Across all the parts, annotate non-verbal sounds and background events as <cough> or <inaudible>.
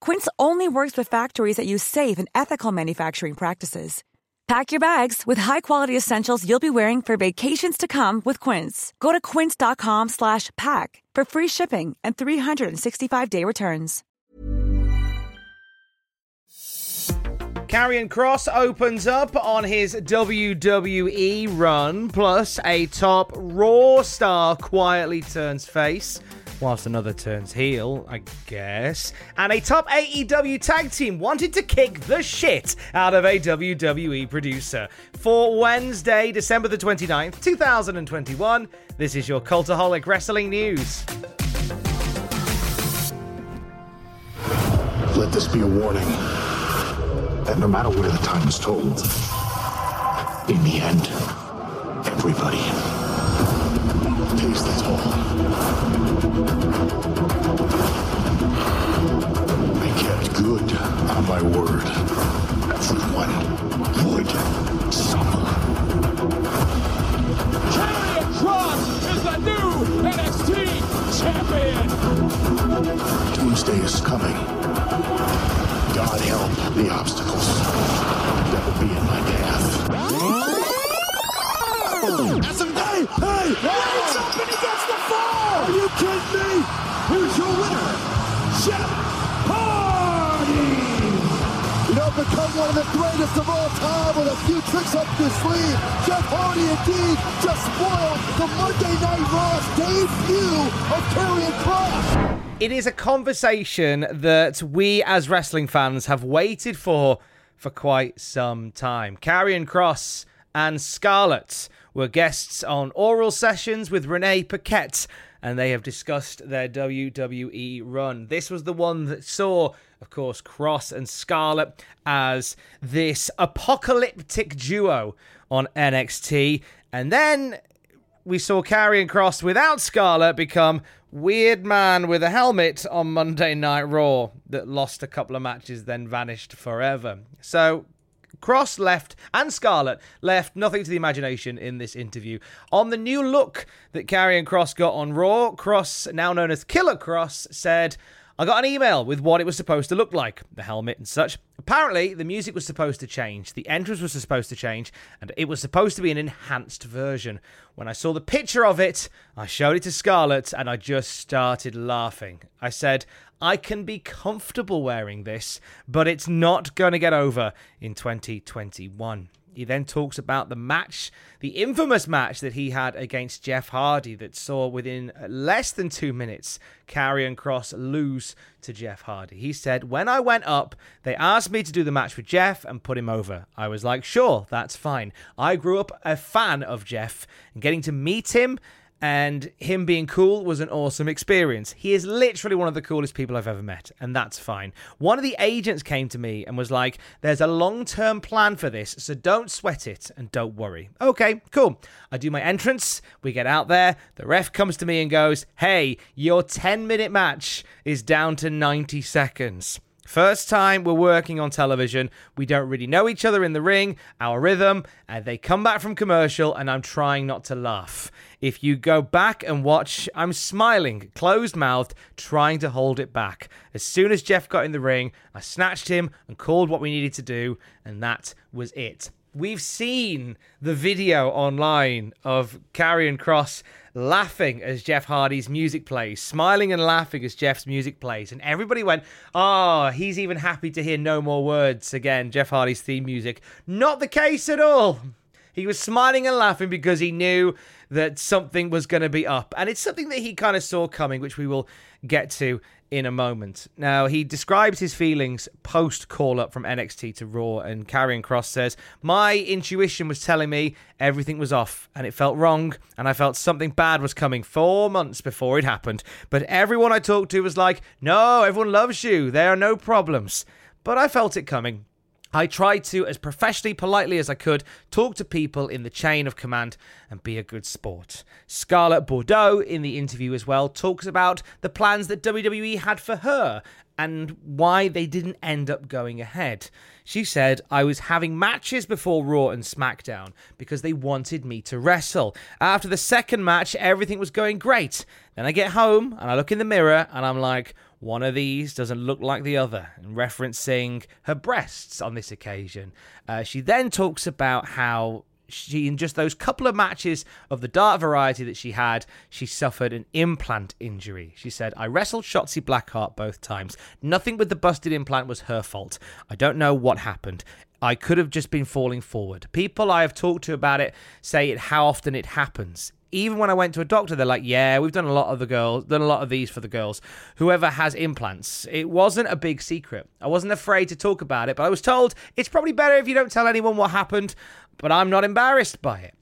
Quince only works with factories that use safe and ethical manufacturing practices. Pack your bags with high-quality essentials you'll be wearing for vacations to come with Quince. Go to quince.com/pack for free shipping and 365-day returns. Karrion Kross opens up on his WWE run, plus a top Raw star quietly turns face whilst another turns heel, I guess. And a top AEW tag team wanted to kick the shit out of a WWE producer. For Wednesday, December the 29th, 2021, this is your Cultaholic Wrestling News. Let this be a warning that no matter where the time is told, in the end, everybody my word. Everyone would suffer. Karrion Kross is the new NXT champion. Doomsday is coming. God help the obstacles one of the greatest of all time with a few tricks up his sleeve. Jeff Hardy indeed just spoiled the Monday Night Raw's debut of Karrion Kross. It is a conversation that we as wrestling fans have waited for for quite some time. Karrion Kross and Scarlett were guests on oral sessions with Renee Paquette, and they have discussed their WWE run. This was the one that saw, of course, Kross and Scarlett as this apocalyptic duo on NXT, and then we saw Karrion Kross without Scarlett become weird man with a helmet on Monday Night Raw that lost a couple of matches, then vanished forever. So Kross left and Scarlett left nothing to the imagination in this interview. On the new look that Karrion Kross got on Raw, Kross, now known as Killer Kross, said, I got an email with what it was supposed to look like, the helmet and such. Apparently, the music was supposed to change, the entrance was supposed to change, and it was supposed to be an enhanced version. When I saw the picture of it, I showed it to Scarlett and I just started laughing. I said, I can be comfortable wearing this, but it's not going to get over in 2021. He then talks about the match, the infamous match that he had against Jeff Hardy that saw within uh, less than two minutes Karrion Kross lose to Jeff Hardy. He said, When I went up, they asked me to do the match with Jeff and put him over. I was like, Sure, that's fine. I grew up a fan of Jeff and getting to meet him and him being cool was an awesome experience. He is literally one of the coolest people I've ever met, and that's fine. One of the agents came to me and was like, There's a long term plan for this, so don't sweat it and don't worry. Okay, cool. I do my entrance, we get out there, the ref comes to me and goes, Hey, your 10 minute match is down to 90 seconds. First time we're working on television, we don't really know each other in the ring, our rhythm, and they come back from commercial, and I'm trying not to laugh. If you go back and watch, I'm smiling, closed mouthed, trying to hold it back. As soon as Jeff got in the ring, I snatched him and called what we needed to do, and that was it. We've seen the video online of Karrion Kross laughing as Jeff Hardy's music plays, smiling and laughing as Jeff's music plays. And everybody went, Oh, he's even happy to hear No More Words again, Jeff Hardy's theme music. Not the case at all. He was smiling and laughing because he knew that something was going to be up. And it's something that he kind of saw coming, which we will get to in a moment. Now, he describes his feelings post call up from NXT to Raw, and Karrion Kross says, My intuition was telling me everything was off, and it felt wrong, and I felt something bad was coming four months before it happened. But everyone I talked to was like, No, everyone loves you, there are no problems. But I felt it coming. I tried to, as professionally politely as I could, talk to people in the chain of command and be a good sport. Scarlett Bordeaux, in the interview as well, talks about the plans that WWE had for her and why they didn't end up going ahead. She said, I was having matches before Raw and SmackDown because they wanted me to wrestle. After the second match, everything was going great. Then I get home and I look in the mirror and I'm like, one of these doesn't look like the other, referencing her breasts on this occasion. Uh, she then talks about how she, in just those couple of matches of the dart variety that she had, she suffered an implant injury. She said, I wrestled Shotzi Blackheart both times. Nothing with the busted implant was her fault. I don't know what happened. I could have just been falling forward. People I have talked to about it say it how often it happens even when I went to a doctor, they're like, "Yeah, we've done a lot of the girls, done a lot of these for the girls. Whoever has implants, it wasn't a big secret. I wasn't afraid to talk about it, but I was told it's probably better if you don't tell anyone what happened. But I'm not embarrassed by it.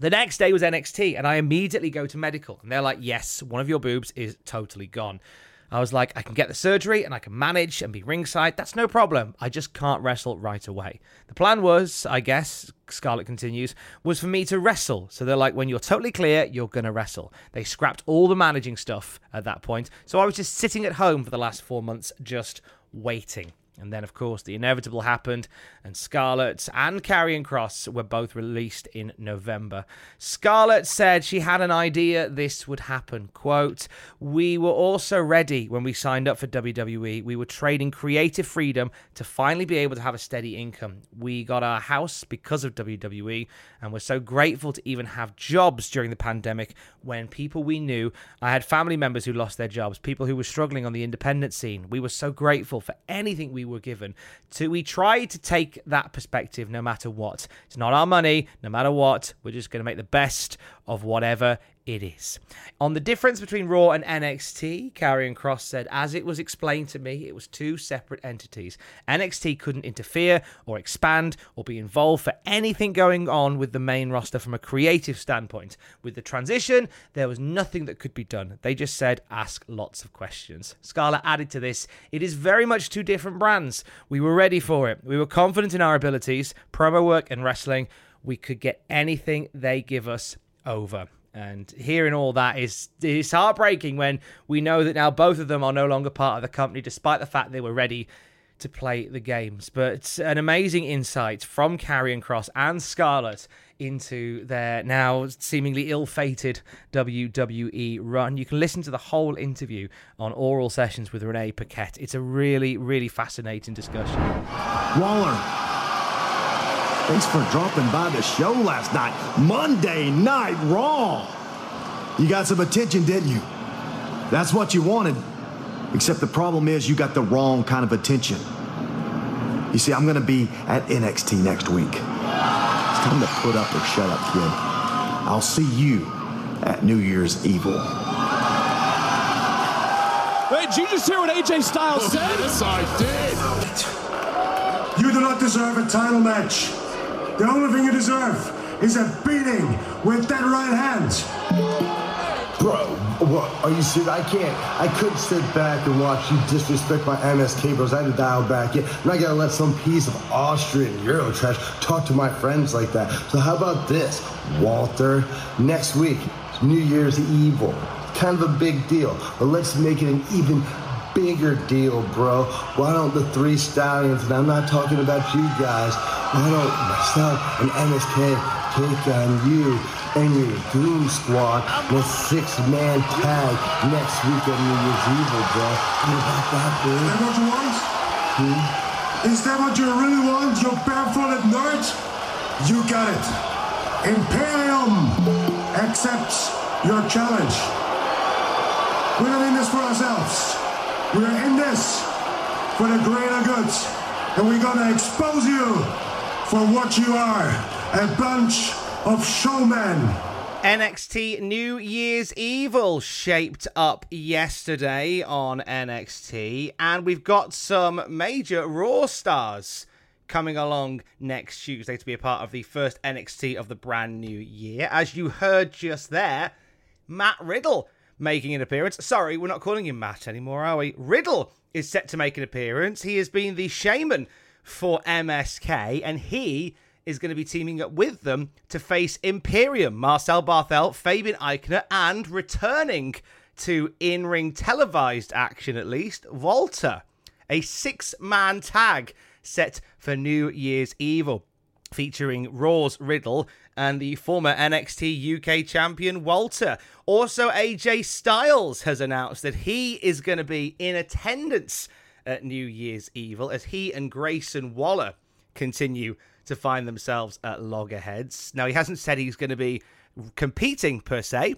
The next day was NXT, and I immediately go to medical, and they're like, "Yes, one of your boobs is totally gone." I was like, I can get the surgery and I can manage and be ringside. That's no problem. I just can't wrestle right away. The plan was, I guess, Scarlett continues, was for me to wrestle. So they're like, when you're totally clear, you're going to wrestle. They scrapped all the managing stuff at that point. So I was just sitting at home for the last four months, just waiting. And then, of course, the inevitable happened, and Scarlett and Karrion Kross were both released in November. Scarlett said she had an idea this would happen. Quote, We were also ready when we signed up for WWE. We were trading creative freedom to finally be able to have a steady income. We got our house because of WWE, and we're so grateful to even have jobs during the pandemic when people we knew, I had family members who lost their jobs, people who were struggling on the independent scene. We were so grateful for anything we were given. To we try to take that perspective no matter what. It's not our money, no matter what. We're just going to make the best of whatever it is. On the difference between Raw and NXT, Karrion Kross said, as it was explained to me, it was two separate entities. NXT couldn't interfere or expand or be involved for anything going on with the main roster from a creative standpoint. With the transition, there was nothing that could be done. They just said, ask lots of questions. Scarlett added to this, it is very much two different brands. We were ready for it. We were confident in our abilities, promo work, and wrestling. We could get anything they give us over. And hearing all that is is heartbreaking when we know that now both of them are no longer part of the company, despite the fact they were ready to play the games. But an amazing insight from Karrion Kross and Scarlett into their now seemingly ill-fated WWE run. You can listen to the whole interview on Oral Sessions with Renee Paquette. It's a really, really fascinating discussion. Waller. Thanks for dropping by the show last night. Monday Night Raw. You got some attention, didn't you? That's what you wanted. Except the problem is you got the wrong kind of attention. You see, I'm going to be at NXT next week. It's time to put up or shut up, kid. I'll see you at New Year's Evil. Wait, did you just hear what AJ Styles oh, said? Yes, I did. You do not deserve a title match. The only thing you deserve is a beating with that right hand. Bro, what? Are you serious? I can't. I couldn't sit back and watch you disrespect my MSK bros. I had to dial back in. I'm not gonna let some piece of Austrian Euro trash talk to my friends like that. So how about this, Walter? Next week, New Year's Evil. Kind of a big deal, but let's make it an even bigger deal, bro. Why don't the three stallions, and I'm not talking about you guys, don't myself and MSK take on you and your Goon Squad in a six-man tag next week at New Year's Evil, bro? What about that, Is dude? Is that what you want? Hmm? Is that what you really want, you barefooted nerd? You got it. Imperium accepts your challenge. We're not in this for ourselves. We're in this for the greater good. And we're gonna expose you for what you are. A bunch of showmen. NXT New Year's Evil shaped up yesterday on NXT, and we've got some major Raw stars coming along next Tuesday to be a part of the first NXT of the brand new year. As you heard just there, Matt Riddle making an appearance. Sorry, we're not calling him Matt anymore, are we? Riddle is set to make an appearance. He has been the shaman for MSK, and he is going to be teaming up with them to face Imperium, Marcel Barthel, Fabian Aichner, and returning to in ring televised action at least, Walter. A six man tag set for New Year's Evil, featuring Raw's Riddle and the former NXT UK champion Walter. Also, AJ Styles has announced that he is going to be in attendance at New Year's Evil as he and Grayson Waller continue to find themselves at loggerheads. Now, he hasn't said he's going to be competing per se,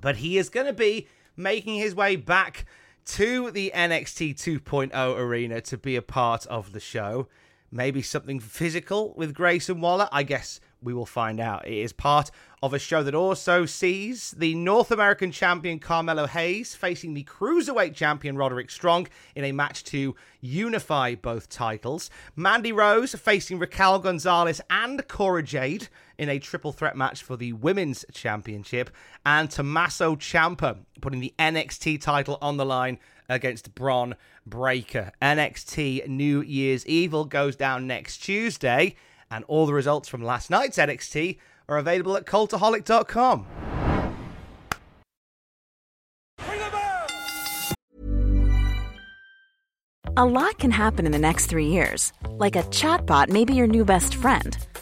but he is going to be making his way back to the NXT 2.0 arena to be a part of the show. Maybe something physical with Grayson Waller. I guess we will find out. It is part of a show that also sees the North American champion Carmelo Hayes facing the cruiserweight champion Roderick Strong in a match to unify both titles. Mandy Rose facing Raquel Gonzalez and Cora Jade in a triple threat match for the women's championship. And Tommaso Ciampa putting the NXT title on the line against Bron Breakker. NXT New Year's Evil goes down next Tuesday and all the results from last night's NXT are available at cultaholic.com. A lot can happen in the next three years. Like a chatbot may be your new best friend.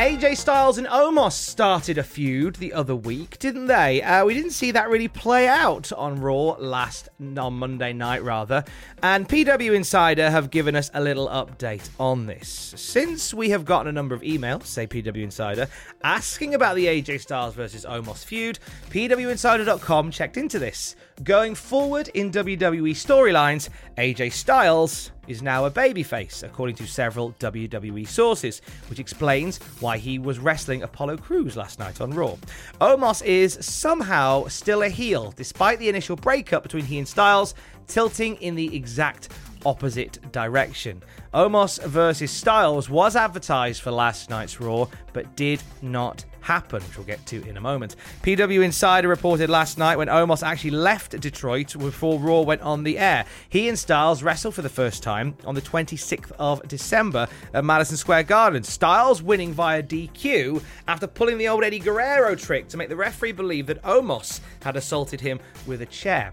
AJ Styles and Omos started a feud the other week, didn't they? Uh, we didn't see that really play out on Raw last on Monday night, rather. And PW Insider have given us a little update on this. Since we have gotten a number of emails, say PW Insider, asking about the AJ Styles versus Omos feud, PWInsider.com checked into this. Going forward in WWE storylines, AJ Styles is now a babyface, according to several WWE sources, which explains why he was wrestling Apollo Crews last night on Raw. Omos is somehow still a heel, despite the initial breakup between he and Styles tilting in the exact opposite direction. Omos versus Styles was advertised for last night's Raw, but did not happen, which we'll get to in a moment. PW Insider reported last night when Omos actually left Detroit before Raw went on the air. He and Styles wrestled for the first time on the 26th of December at Madison Square Garden. Styles winning via DQ after pulling the old Eddie Guerrero trick to make the referee believe that Omos had assaulted him with a chair.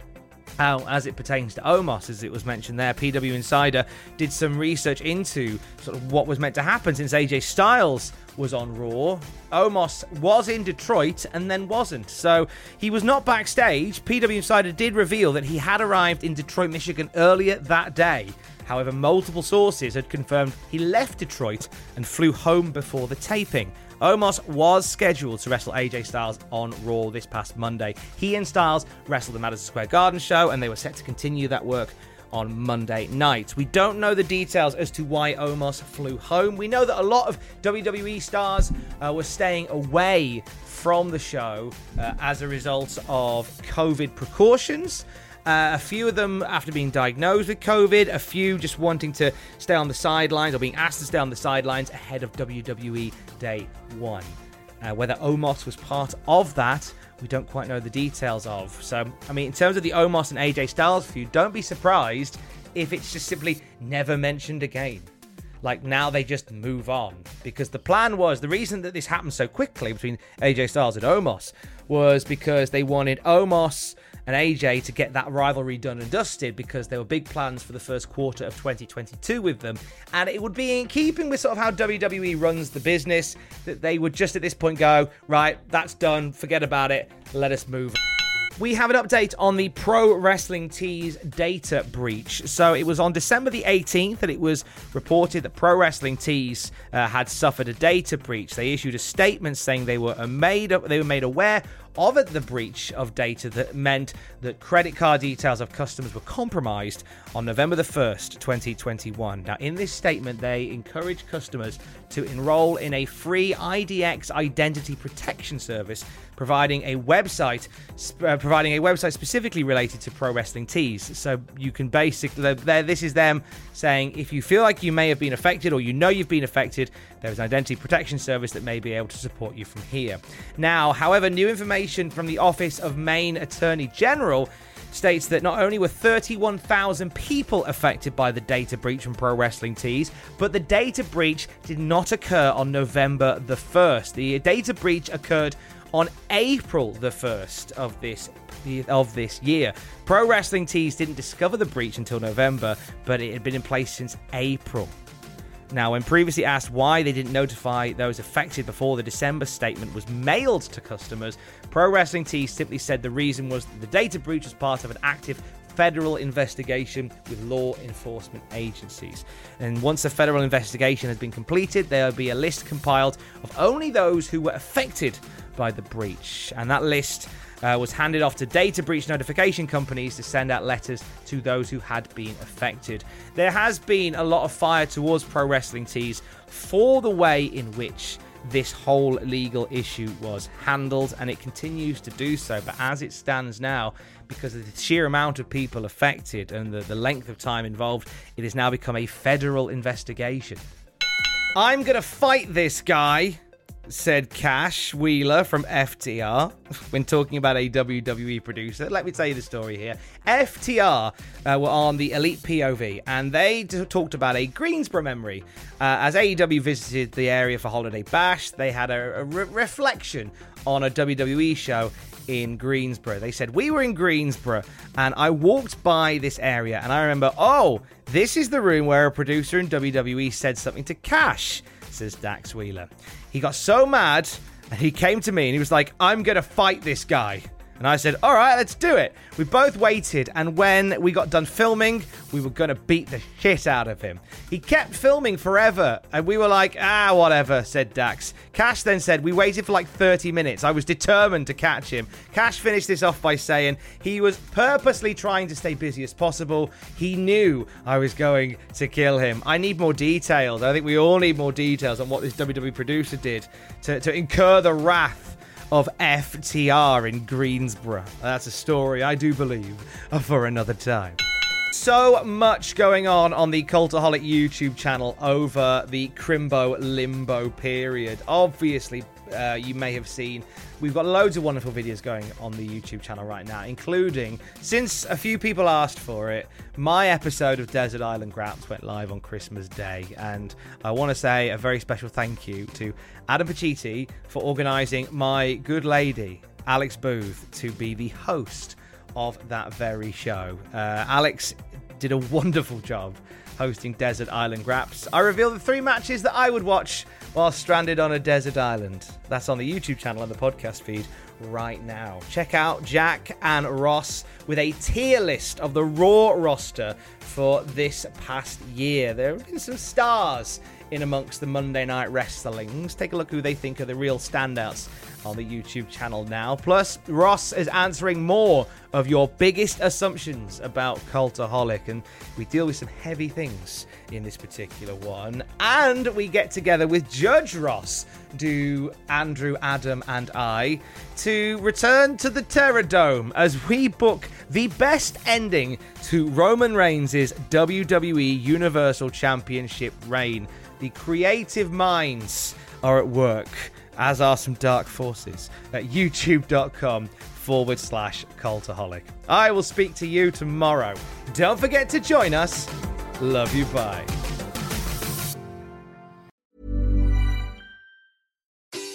Now, as it pertains to Omos, as it was mentioned there, PW Insider did some research into sort of what was meant to happen since AJ Styles was on Raw. Omos was in Detroit and then wasn't. So he was not backstage. PW Insider did reveal that he had arrived in Detroit, Michigan earlier that day. However, multiple sources had confirmed he left Detroit and flew home before the taping. Omos was scheduled to wrestle AJ Styles on Raw this past Monday. He and Styles wrestled the Madison Square Garden show, and they were set to continue that work on Monday night. We don't know the details as to why Omos flew home. We know that a lot of WWE stars uh, were staying away from the show uh, as a result of COVID precautions. Uh, a few of them after being diagnosed with COVID, a few just wanting to stay on the sidelines or being asked to stay on the sidelines ahead of WWE Day 1. Uh, whether Omos was part of that, we don't quite know the details of. So, I mean, in terms of the Omos and AJ Styles feud, don't be surprised if it's just simply never mentioned again. Like now they just move on. Because the plan was the reason that this happened so quickly between AJ Styles and Omos was because they wanted Omos and AJ to get that rivalry done and dusted because there were big plans for the first quarter of 2022 with them. And it would be in keeping with sort of how WWE runs the business that they would just at this point go, right, that's done, forget about it, let us move we have an update on the Pro Wrestling Tees data breach. So it was on December the 18th that it was reported that Pro Wrestling Tees uh, had suffered a data breach. They issued a statement saying they were made they were made aware of the breach of data that meant that credit card details of customers were compromised on November the 1st, 2021. Now, in this statement, they encourage customers to enroll in a free IDX identity protection service providing a website uh, providing a website specifically related to pro wrestling tees so you can basically there this is them saying if you feel like you may have been affected or you know you've been affected there's an identity protection service that may be able to support you from here now however new information from the office of maine attorney general states that not only were 31,000 people affected by the data breach from Pro Wrestling Tees, but the data breach did not occur on November the 1st. The data breach occurred on April the 1st of this of this year. Pro Wrestling Tees didn't discover the breach until November, but it had been in place since April. Now, when previously asked why they didn't notify those affected before the December statement was mailed to customers, Pro Wrestling Tees simply said the reason was that the data breach was part of an active federal investigation with law enforcement agencies. And once the federal investigation has been completed, there will be a list compiled of only those who were affected by the breach. And that list uh, was handed off to data breach notification companies to send out letters to those who had been affected. There has been a lot of fire towards pro wrestling tees for the way in which this whole legal issue was handled, and it continues to do so. But as it stands now, because of the sheer amount of people affected and the, the length of time involved, it has now become a federal investigation. I'm going to fight this guy said Cash Wheeler from FTR when talking about a WWE producer. Let me tell you the story here. FTR uh, were on the Elite POV and they t- talked about a Greensboro memory. Uh, as AEW visited the area for Holiday Bash, they had a, a re- reflection on a WWE show in Greensboro. They said, We were in Greensboro and I walked by this area and I remember, oh, this is the room where a producer in WWE said something to Cash, says Dax Wheeler. He got so mad and he came to me and he was like, I'm going to fight this guy. And I said, All right, let's do it. We both waited, and when we got done filming, we were going to beat the shit out of him. He kept filming forever, and we were like, Ah, whatever, said Dax. Cash then said, We waited for like 30 minutes. I was determined to catch him. Cash finished this off by saying he was purposely trying to stay busy as possible. He knew I was going to kill him. I need more details. I think we all need more details on what this WWE producer did to, to incur the wrath of FTR in Greensboro. That's a story I do believe for another time. So much going on on the Cultaholic YouTube channel over the Crimbo Limbo period. Obviously, uh, you may have seen we've got loads of wonderful videos going on the YouTube channel right now, including, since a few people asked for it, my episode of Desert Island Graps went live on Christmas Day. And I want to say a very special thank you to Adam Pacitti for organising my good lady, Alex Booth, to be the host of that very show. Uh, Alex did a <laughs> wonderful job hosting Desert Island Graps. I revealed the three matches that I would watch while stranded on a desert island. That's on the YouTube channel and the podcast feed right now. Check out Jack and Ross with a tier list of the Raw roster for this past year. There have been some stars in amongst the Monday Night Wrestlings. Take a look who they think are the real standouts on the YouTube channel now. Plus, Ross is answering more of your biggest assumptions about Cultaholic, and we deal with some heavy things in this particular one. And we get together with Judge Ross, do Andrew, Adam, and I, to return to the Terror Dome as we book the best ending to Roman Reigns' WWE Universal Championship reign. The creative minds are at work, as are some dark forces, at youtube.com forward slash cultaholic. I will speak to you tomorrow. Don't forget to join us. Love you. Bye.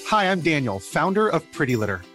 Hi, I'm Daniel, founder of Pretty Litter.